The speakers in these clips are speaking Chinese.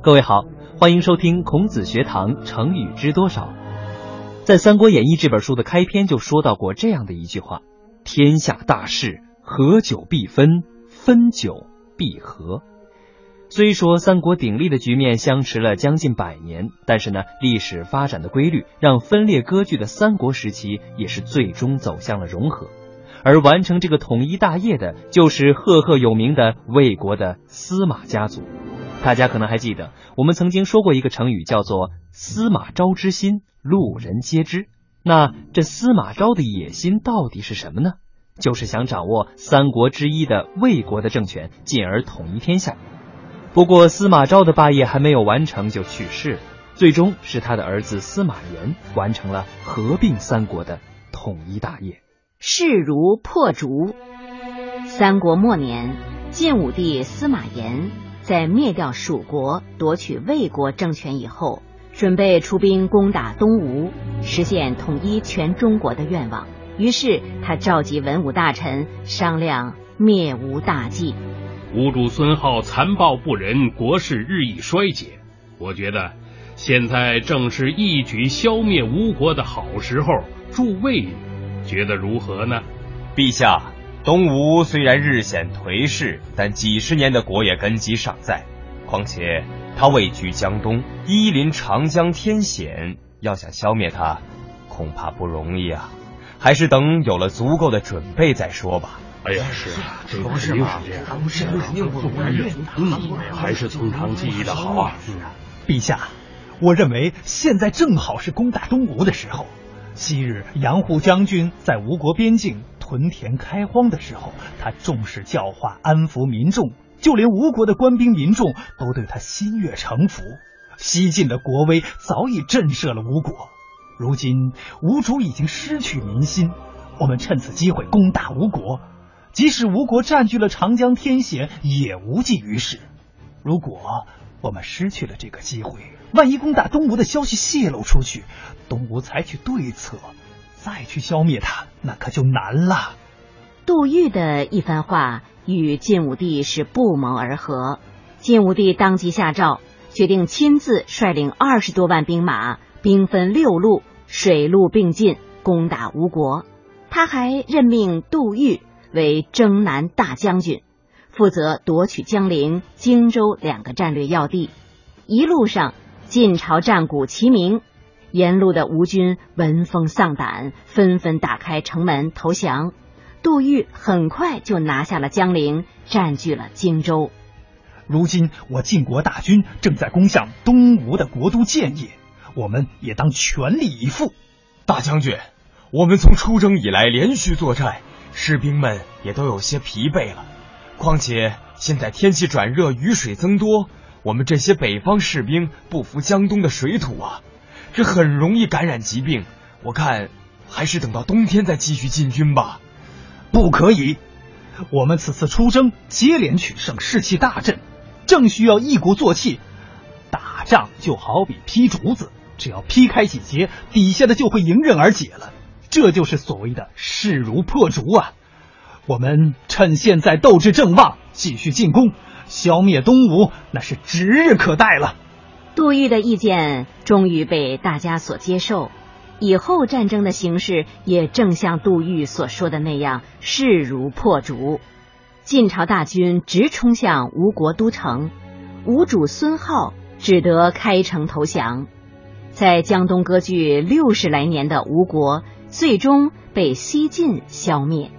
各位好，欢迎收听孔子学堂成语知多少。在《三国演义》这本书的开篇就说到过这样的一句话：“天下大势，合久必分，分久必合。”虽说三国鼎立的局面相持了将近百年，但是呢，历史发展的规律让分裂割据的三国时期也是最终走向了融合。而完成这个统一大业的，就是赫赫有名的魏国的司马家族。大家可能还记得，我们曾经说过一个成语，叫做“司马昭之心，路人皆知”。那这司马昭的野心到底是什么呢？就是想掌握三国之一的魏国的政权，进而统一天下。不过司马昭的霸业还没有完成就去世了，最终是他的儿子司马炎完成了合并三国的统一大业。势如破竹。三国末年，晋武帝司马炎。在灭掉蜀国、夺取魏国政权以后，准备出兵攻打东吴，实现统一全中国的愿望。于是他召集文武大臣商量灭吴大计。吴主孙皓残暴不仁，国势日益衰竭。我觉得现在正是一举消灭吴国的好时候。诸位觉得如何呢？陛下。东吴虽然日显颓势，但几十年的国业根基尚在。况且他位居江东，依临长江天险，要想消灭他，恐怕不容易啊。还是等有了足够的准备再说吧。哎呀，是啊，这肯定是这样。肯定不容易。嗯，还是从长计议的好啊。陛下，我认为现在正好是攻打东吴的时候。昔日杨虎将军在吴国边境。屯田开荒的时候，他重视教化，安抚民众，就连吴国的官兵民众都对他心悦诚服。西晋的国威早已震慑了吴国，如今吴主已经失去民心，我们趁此机会攻打吴国，即使吴国占据了长江天险，也无济于事。如果我们失去了这个机会，万一攻打东吴的消息泄露出去，东吴采取对策。再去消灭他，那可就难了。杜预的一番话与晋武帝是不谋而合。晋武帝当即下诏，决定亲自率领二十多万兵马，兵分六路，水陆并进，攻打吴国。他还任命杜预为征南大将军，负责夺取江陵、荆州两个战略要地。一路上，晋朝战鼓齐鸣。沿路的吴军闻风丧胆，纷纷打开城门投降。杜预很快就拿下了江陵，占据了荆州。如今我晋国大军正在攻向东吴的国都建业，我们也当全力以赴。大将军，我们从出征以来连续作战，士兵们也都有些疲惫了。况且现在天气转热，雨水增多，我们这些北方士兵不服江东的水土啊。这很容易感染疾病，我看还是等到冬天再继续进军吧。不可以，我们此次出征接连取胜，士气大振，正需要一鼓作气。打仗就好比劈竹子，只要劈开几节，底下的就会迎刃而解了。这就是所谓的势如破竹啊！我们趁现在斗志正旺，继续进攻，消灭东吴，那是指日可待了。杜预的意见终于被大家所接受，以后战争的形势也正像杜预所说的那样势如破竹。晋朝大军直冲向吴国都城，吴主孙皓只得开城投降。在江东割据六十来年的吴国，最终被西晋消灭，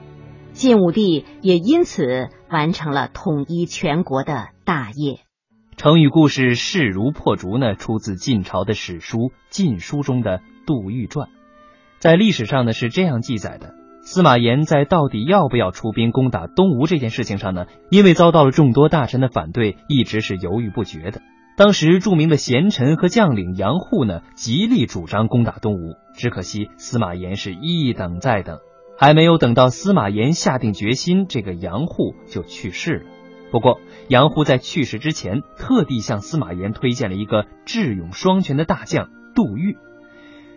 晋武帝也因此完成了统一全国的大业。成语故事“势如破竹”呢，出自晋朝的史书《晋书》中的《杜预传》。在历史上呢是这样记载的：司马炎在到底要不要出兵攻打东吴这件事情上呢，因为遭到了众多大臣的反对，一直是犹豫不决的。当时著名的贤臣和将领杨户呢，极力主张攻打东吴，只可惜司马炎是一等再等，还没有等到司马炎下定决心，这个杨户就去世了。不过，杨户在去世之前，特地向司马炎推荐了一个智勇双全的大将杜预。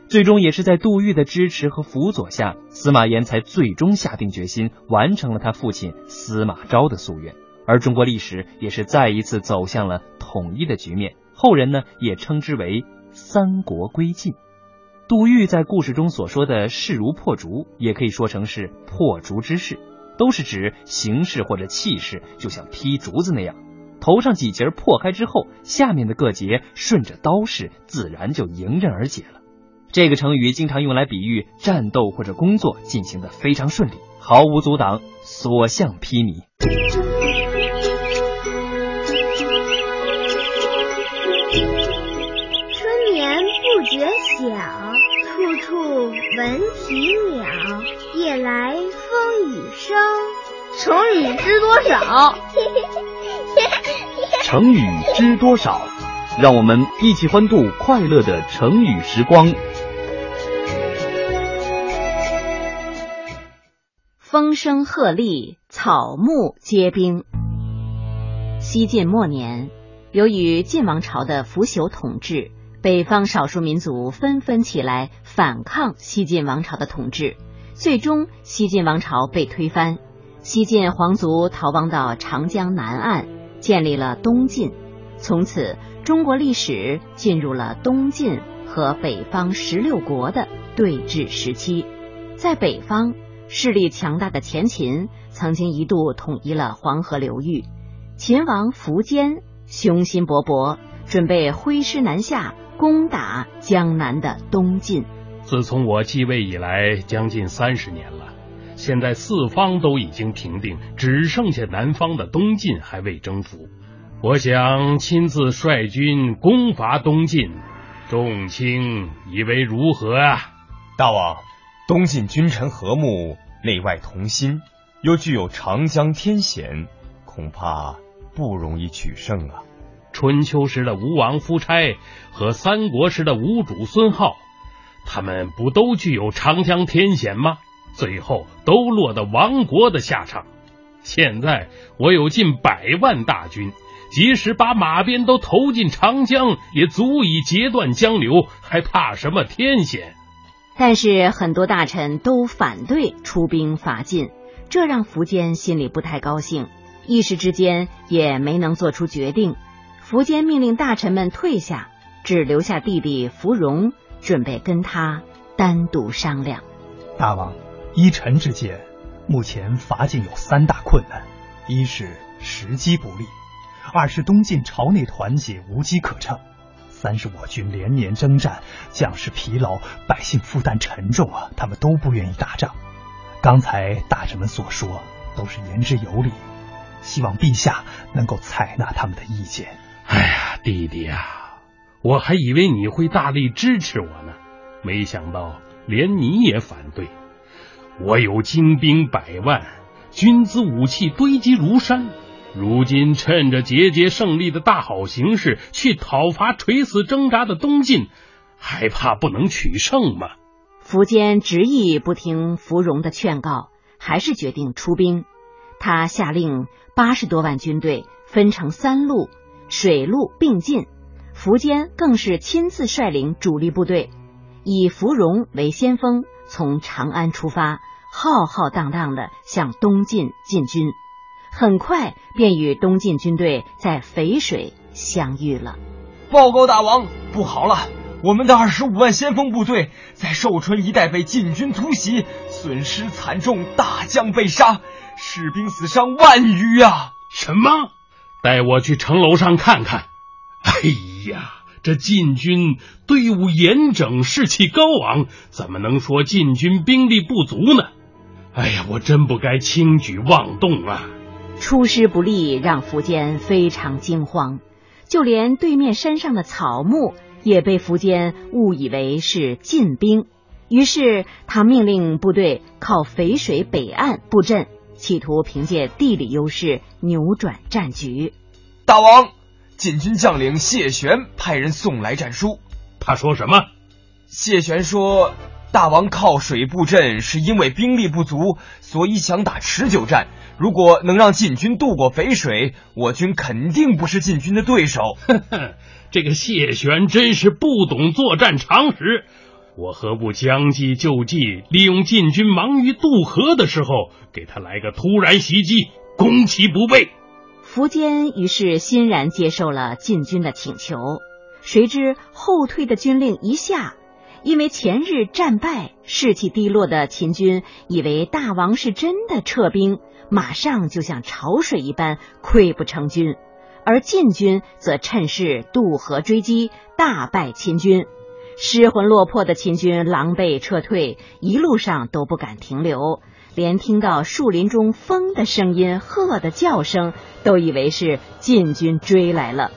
最终，也是在杜预的支持和辅佐下，司马炎才最终下定决心，完成了他父亲司马昭的夙愿。而中国历史也是再一次走向了统一的局面。后人呢也称之为三国归晋。杜预在故事中所说的势如破竹，也可以说成是破竹之势，都是指形势或者气势就像劈竹子那样，头上几节破开之后，下面的各节顺着刀势自然就迎刃而解了。这个成语经常用来比喻战斗或者工作进行的非常顺利，毫无阻挡，所向披靡。春眠不觉晓，处处闻啼鸟。夜来风雨声，成语知多少？成语知多少？让我们一起欢度快乐的成语时光。风声鹤唳，草木皆兵。西晋末年，由于晋王朝的腐朽统治，北方少数民族纷纷起来反抗西晋王朝的统治，最终西晋王朝被推翻。西晋皇族逃亡到长江南岸，建立了东晋。从此，中国历史进入了东晋和北方十六国的对峙时期。在北方。势力强大的前秦曾经一度统一了黄河流域，秦王苻坚雄心勃勃，准备挥师南下攻打江南的东晋。自从我继位以来，将近三十年了，现在四方都已经平定，只剩下南方的东晋还未征服。我想亲自率军攻伐东晋，众卿以为如何啊？大王，东晋君臣和睦。内外同心，又具有长江天险，恐怕不容易取胜啊！春秋时的吴王夫差和三国时的吴主孙皓，他们不都具有长江天险吗？最后都落得亡国的下场。现在我有近百万大军，即使把马鞭都投进长江，也足以截断江流，还怕什么天险？但是很多大臣都反对出兵伐晋，这让苻坚心里不太高兴，一时之间也没能做出决定。苻坚命令大臣们退下，只留下弟弟苻融，准备跟他单独商量。大王，依臣之见，目前伐晋有三大困难：一是时机不利，二是东晋朝内团结无机可乘。三是我军连年征战，将士疲劳，百姓负担沉重啊！他们都不愿意打仗。刚才大臣们所说都是言之有理，希望陛下能够采纳他们的意见。哎呀，弟弟呀，我还以为你会大力支持我呢，没想到连你也反对。我有精兵百万，军资武器堆积如山。如今趁着节节胜利的大好形势，去讨伐垂死挣扎的东晋，还怕不能取胜吗？苻坚执意不听芙蓉的劝告，还是决定出兵。他下令八十多万军队分成三路，水陆并进。苻坚更是亲自率领主力部队，以芙蓉为先锋，从长安出发，浩浩荡荡的向东晋进军。很快便与东晋军队在淝水相遇了。报告大王，不好了！我们的二十五万先锋部队在寿春一带被晋军突袭，损失惨重，大将被杀，士兵死伤万余啊！什么？带我去城楼上看看。哎呀，这晋军队伍严整，士气高昂，怎么能说晋军兵力不足呢？哎呀，我真不该轻举妄动啊！出师不利，让苻坚非常惊慌，就连对面山上的草木也被苻坚误以为是晋兵。于是他命令部队靠淝水北岸布阵，企图凭借地理优势扭转战局。大王，晋军将领谢玄派人送来战书。他说什么？谢玄说，大王靠水布阵是因为兵力不足，所以想打持久战。如果能让晋军渡过淝水，我军肯定不是晋军的对手。哼哼，这个谢玄真是不懂作战常识。我何不将计就计，利用晋军忙于渡河的时候，给他来个突然袭击，攻其不备。苻坚于是欣然接受了晋军的请求。谁知后退的军令一下，因为前日战败，士气低落的秦军以为大王是真的撤兵，马上就像潮水一般溃不成军，而晋军则趁势渡河追击，大败秦军。失魂落魄的秦军狼狈撤退，一路上都不敢停留，连听到树林中风的声音、鹤的叫声，都以为是晋军追来了。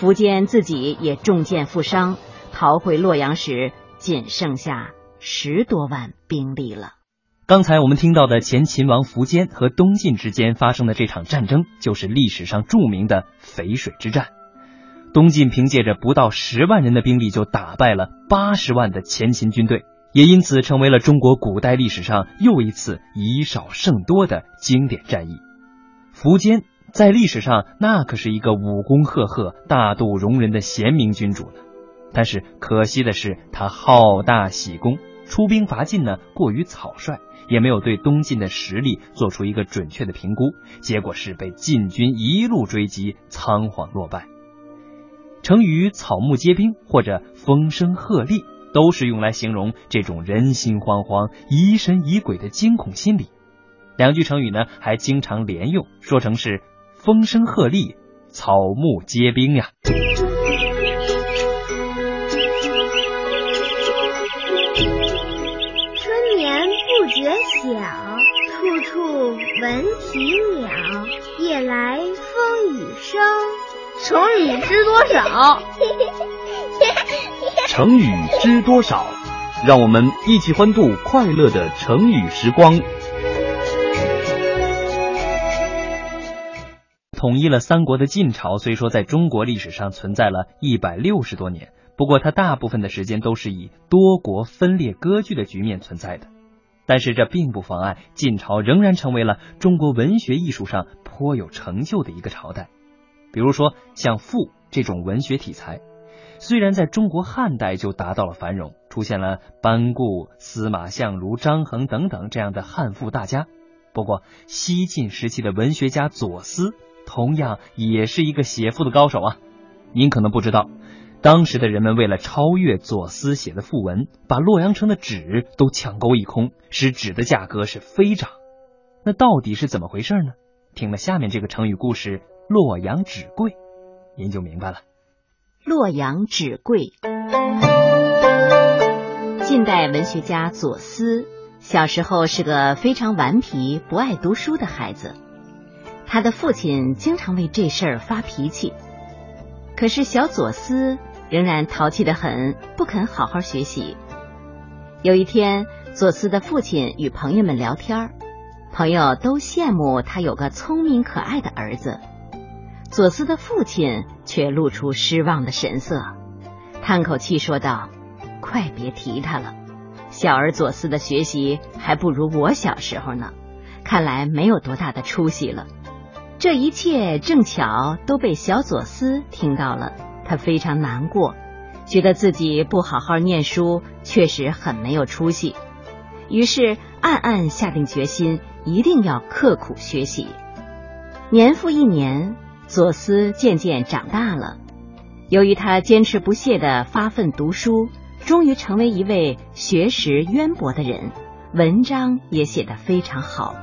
苻坚自己也中箭负伤，逃回洛阳时，仅剩下十多万兵力了。刚才我们听到的前秦王苻坚和东晋之间发生的这场战争，就是历史上著名的淝水之战。东晋凭借着不到十万人的兵力就打败了八十万的前秦军队，也因此成为了中国古代历史上又一次以少胜多的经典战役。苻坚在历史上那可是一个武功赫赫、大度容人的贤明君主呢。但是可惜的是，他好大喜功，出兵伐晋呢过于草率，也没有对东晋的实力做出一个准确的评估，结果是被晋军一路追击，仓皇落败。成语“草木皆兵”或者“风声鹤唳”都是用来形容这种人心惶惶、疑神疑鬼的惊恐心理。两句成语呢，还经常连用，说成是“风声鹤唳，草木皆兵”呀。春眠不觉晓，处处闻啼鸟，夜来风雨声。成语知多少？成语知多少？让我们一起欢度快乐的成语时光。统一了三国的晋朝，虽说在中国历史上存在了一百六十多年，不过它大部分的时间都是以多国分裂割据的局面存在的。但是这并不妨碍晋朝仍然成为了中国文学艺术上颇有成就的一个朝代。比如说像赋这种文学题材，虽然在中国汉代就达到了繁荣，出现了班固、司马相如、张衡等等这样的汉赋大家，不过西晋时期的文学家左思同样也是一个写赋的高手啊。您可能不知道，当时的人们为了超越左思写的赋文，把洛阳城的纸都抢购一空，使纸的价格是飞涨。那到底是怎么回事呢？听了下面这个成语故事。洛阳纸贵，您就明白了。洛阳纸贵，近代文学家左思小时候是个非常顽皮、不爱读书的孩子，他的父亲经常为这事儿发脾气。可是小左思仍然淘气的很，不肯好好学习。有一天，左思的父亲与朋友们聊天，朋友都羡慕他有个聪明可爱的儿子。左思的父亲却露出失望的神色，叹口气说道：“快别提他了，小儿左思的学习还不如我小时候呢，看来没有多大的出息了。”这一切正巧都被小左思听到了，他非常难过，觉得自己不好好念书，确实很没有出息，于是暗暗下定决心，一定要刻苦学习。年复一年。左思渐渐长大了，由于他坚持不懈的发奋读书，终于成为一位学识渊博的人，文章也写得非常好。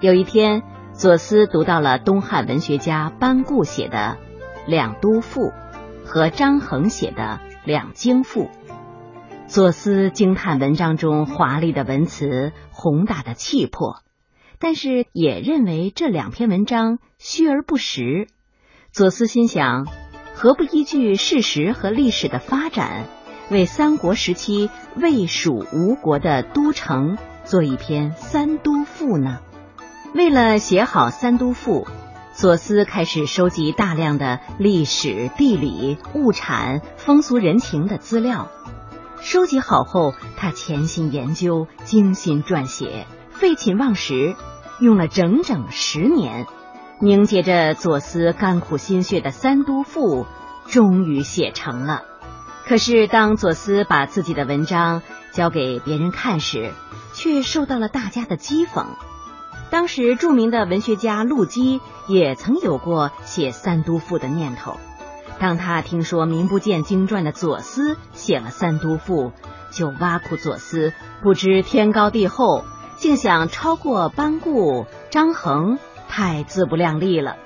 有一天，左思读到了东汉文学家班固写的《两都赋》和张衡写的《两京赋》，左思惊叹文章中华丽的文辞、宏大的气魄，但是也认为这两篇文章虚而不实。左思心想，何不依据事实和历史的发展，为三国时期魏、蜀、吴国的都城做一篇《三都赋》呢？为了写好《三都赋》，左思开始收集大量的历史、地理、物产、风俗人情的资料。收集好后，他潜心研究，精心撰写，废寝忘食，用了整整十年。凝结着左思甘苦心血的《三都赋》终于写成了。可是，当左思把自己的文章交给别人看时，却受到了大家的讥讽。当时，著名的文学家陆机也曾有过写《三都赋》的念头，当他听说名不见经传的左思写了《三都赋》，就挖苦左思不知天高地厚，竟想超过班固、张衡，太自不量力了。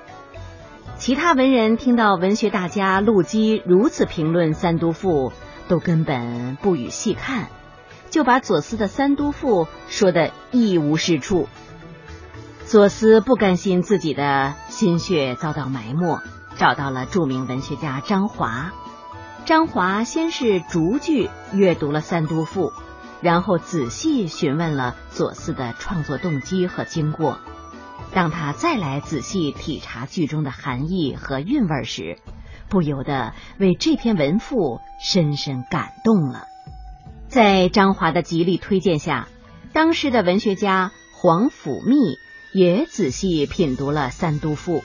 其他文人听到文学大家陆机如此评论《三都赋》，都根本不予细看，就把左思的《三都赋》说得一无是处。左思不甘心自己的心血遭到埋没。找到了著名文学家张华，张华先是逐句阅读了《三都赋》，然后仔细询问了左思的创作动机和经过。当他再来仔细体察剧中的含义和韵味时，不由得为这篇文赋深深感动了。在张华的极力推荐下，当时的文学家黄甫谧也仔细品读了《三都赋》。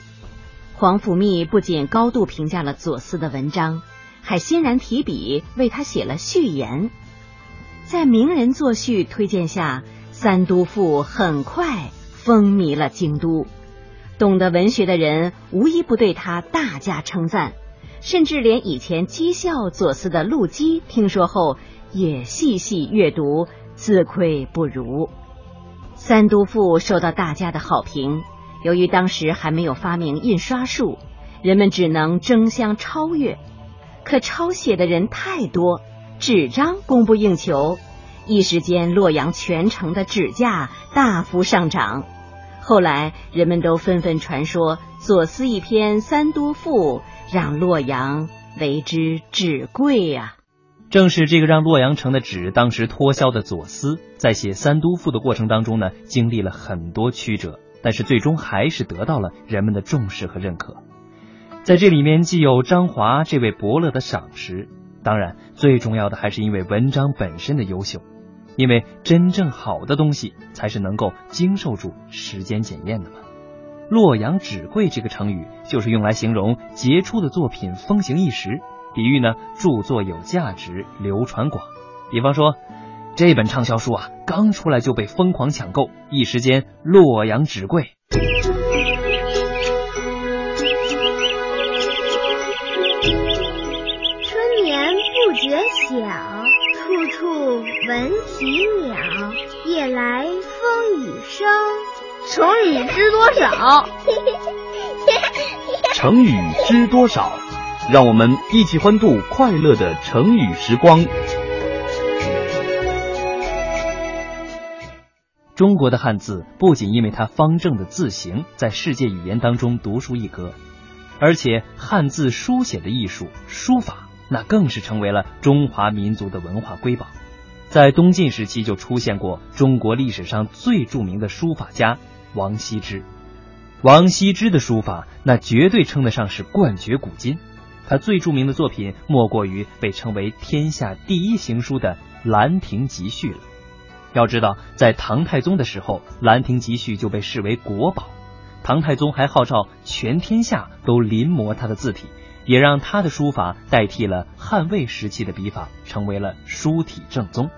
黄甫谧不仅高度评价了左思的文章，还欣然提笔为他写了序言。在名人作序推荐下，《三都赋》很快风靡了京都。懂得文学的人无一不对他大加称赞，甚至连以前讥笑左思的陆机听说后也细细阅读，自愧不如。《三都赋》受到大家的好评。由于当时还没有发明印刷术，人们只能争相超越。可抄写的人太多，纸张供不应求，一时间洛阳全城的纸价大幅上涨。后来人们都纷纷传说，左思一篇《三都赋》让洛阳为之纸贵呀。正是这个让洛阳城的纸当时脱销的左思，在写《三都赋》的过程当中呢，经历了很多曲折。但是最终还是得到了人们的重视和认可，在这里面既有张华这位伯乐的赏识，当然最重要的还是因为文章本身的优秀，因为真正好的东西才是能够经受住时间检验的嘛。洛阳纸贵这个成语就是用来形容杰出的作品风行一时，比喻呢著作有价值、流传广。比方说。这本畅销书啊，刚出来就被疯狂抢购，一时间洛阳纸贵。春眠不觉晓，处处闻啼鸟。夜来风雨声，成语知多少？成语知多少？让我们一起欢度快乐的成语时光。中国的汉字不仅因为它方正的字形在世界语言当中独树一格，而且汉字书写的艺术书法那更是成为了中华民族的文化瑰宝。在东晋时期就出现过中国历史上最著名的书法家王羲之。王羲之的书法那绝对称得上是冠绝古今，他最著名的作品莫过于被称为天下第一行书的《兰亭集序》了。要知道，在唐太宗的时候，《兰亭集序》就被视为国宝。唐太宗还号召全天下都临摹他的字体，也让他的书法代替了汉魏时期的笔法，成为了书体正宗。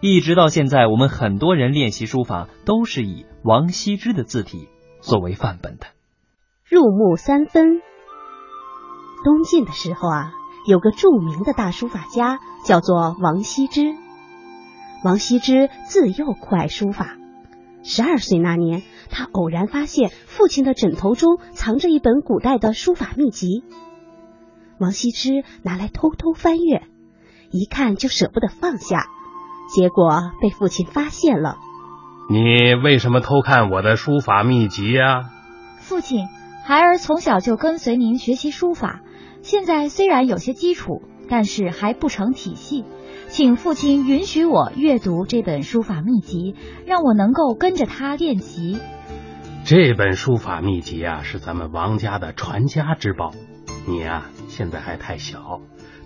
一直到现在，我们很多人练习书法都是以王羲之的字体作为范本的。入木三分。东晋的时候啊，有个著名的大书法家，叫做王羲之。王羲之自幼酷爱书法，十二岁那年，他偶然发现父亲的枕头中藏着一本古代的书法秘籍。王羲之拿来偷偷翻阅，一看就舍不得放下，结果被父亲发现了。你为什么偷看我的书法秘籍呀？父亲，孩儿从小就跟随您学习书法，现在虽然有些基础，但是还不成体系。请父亲允许我阅读这本书法秘籍，让我能够跟着他练习。这本书法秘籍啊，是咱们王家的传家之宝。你呀，现在还太小，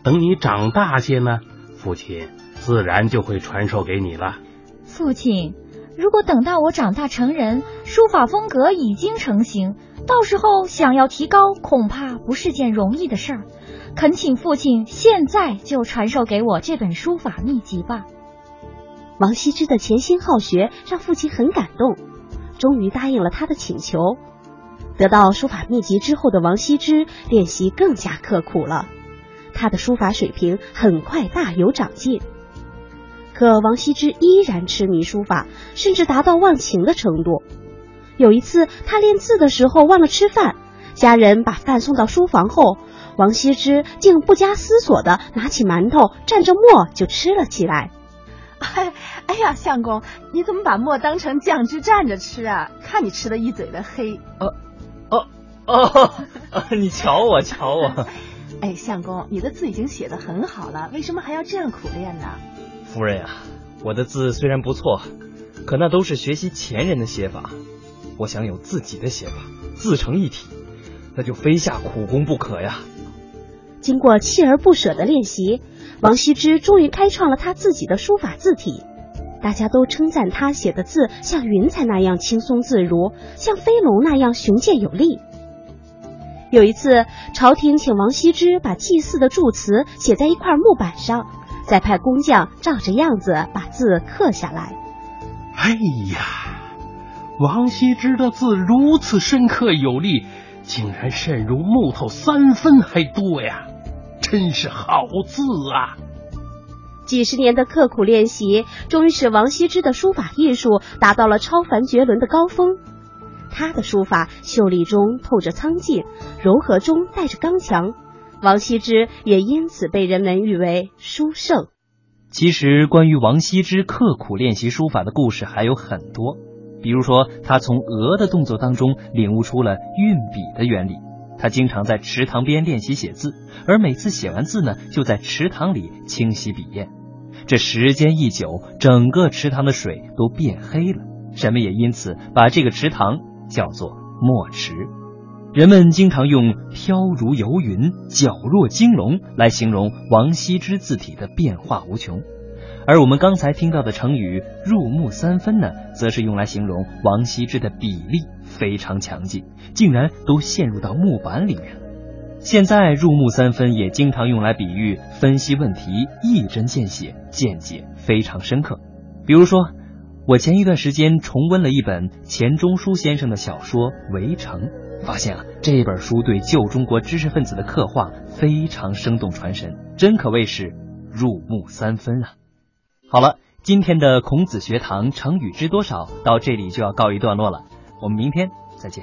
等你长大些呢，父亲自然就会传授给你了。父亲，如果等到我长大成人，书法风格已经成型，到时候想要提高，恐怕不是件容易的事儿。恳请父亲现在就传授给我这本书法秘籍吧。王羲之的潜心好学让父亲很感动，终于答应了他的请求。得到书法秘籍之后的王羲之练习更加刻苦了，他的书法水平很快大有长进。可王羲之依然痴迷书法，甚至达到忘情的程度。有一次，他练字的时候忘了吃饭，家人把饭送到书房后，王羲之竟不加思索的拿起馒头蘸着墨就吃了起来。哎，哎呀，相公，你怎么把墨当成酱汁蘸着吃啊？看你吃的一嘴的黑。哦，哦，哦，你瞧我，瞧我。哎，相公，你的字已经写的很好了，为什么还要这样苦练呢？夫人呀，我的字虽然不错，可那都是学习前人的写法。我想有自己的写法，自成一体，那就非下苦功不可呀。经过锲而不舍的练习，王羲之终于开创了他自己的书法字体。大家都称赞他写的字像云彩那样轻松自如，像飞龙那样雄健有力。有一次，朝廷请王羲之把祭祀的祝词写在一块木板上。再派工匠照着样子把字刻下来。哎呀，王羲之的字如此深刻有力，竟然渗入木头三分还多呀！真是好字啊！几十年的刻苦练习，终于使王羲之的书法艺术达到了超凡绝伦的高峰。他的书法秀丽中透着苍劲，柔和中带着刚强。王羲之也因此被人们誉为书圣。其实，关于王羲之刻苦练习书法的故事还有很多。比如说，他从鹅的动作当中领悟出了运笔的原理。他经常在池塘边练习写字，而每次写完字呢，就在池塘里清洗笔砚。这时间一久，整个池塘的水都变黑了，人们也因此把这个池塘叫做墨池。人们经常用“飘如游云，皎若惊龙”来形容王羲之字体的变化无穷，而我们刚才听到的成语“入木三分”呢，则是用来形容王羲之的笔力非常强劲，竟然都陷入到木板里面了。现在“入木三分”也经常用来比喻分析问题一针见血，见解非常深刻。比如说，我前一段时间重温了一本钱钟书先生的小说《围城》。发现啊，这本书对旧中国知识分子的刻画非常生动传神，真可谓是入木三分啊！好了，今天的孔子学堂成语知多少到这里就要告一段落了，我们明天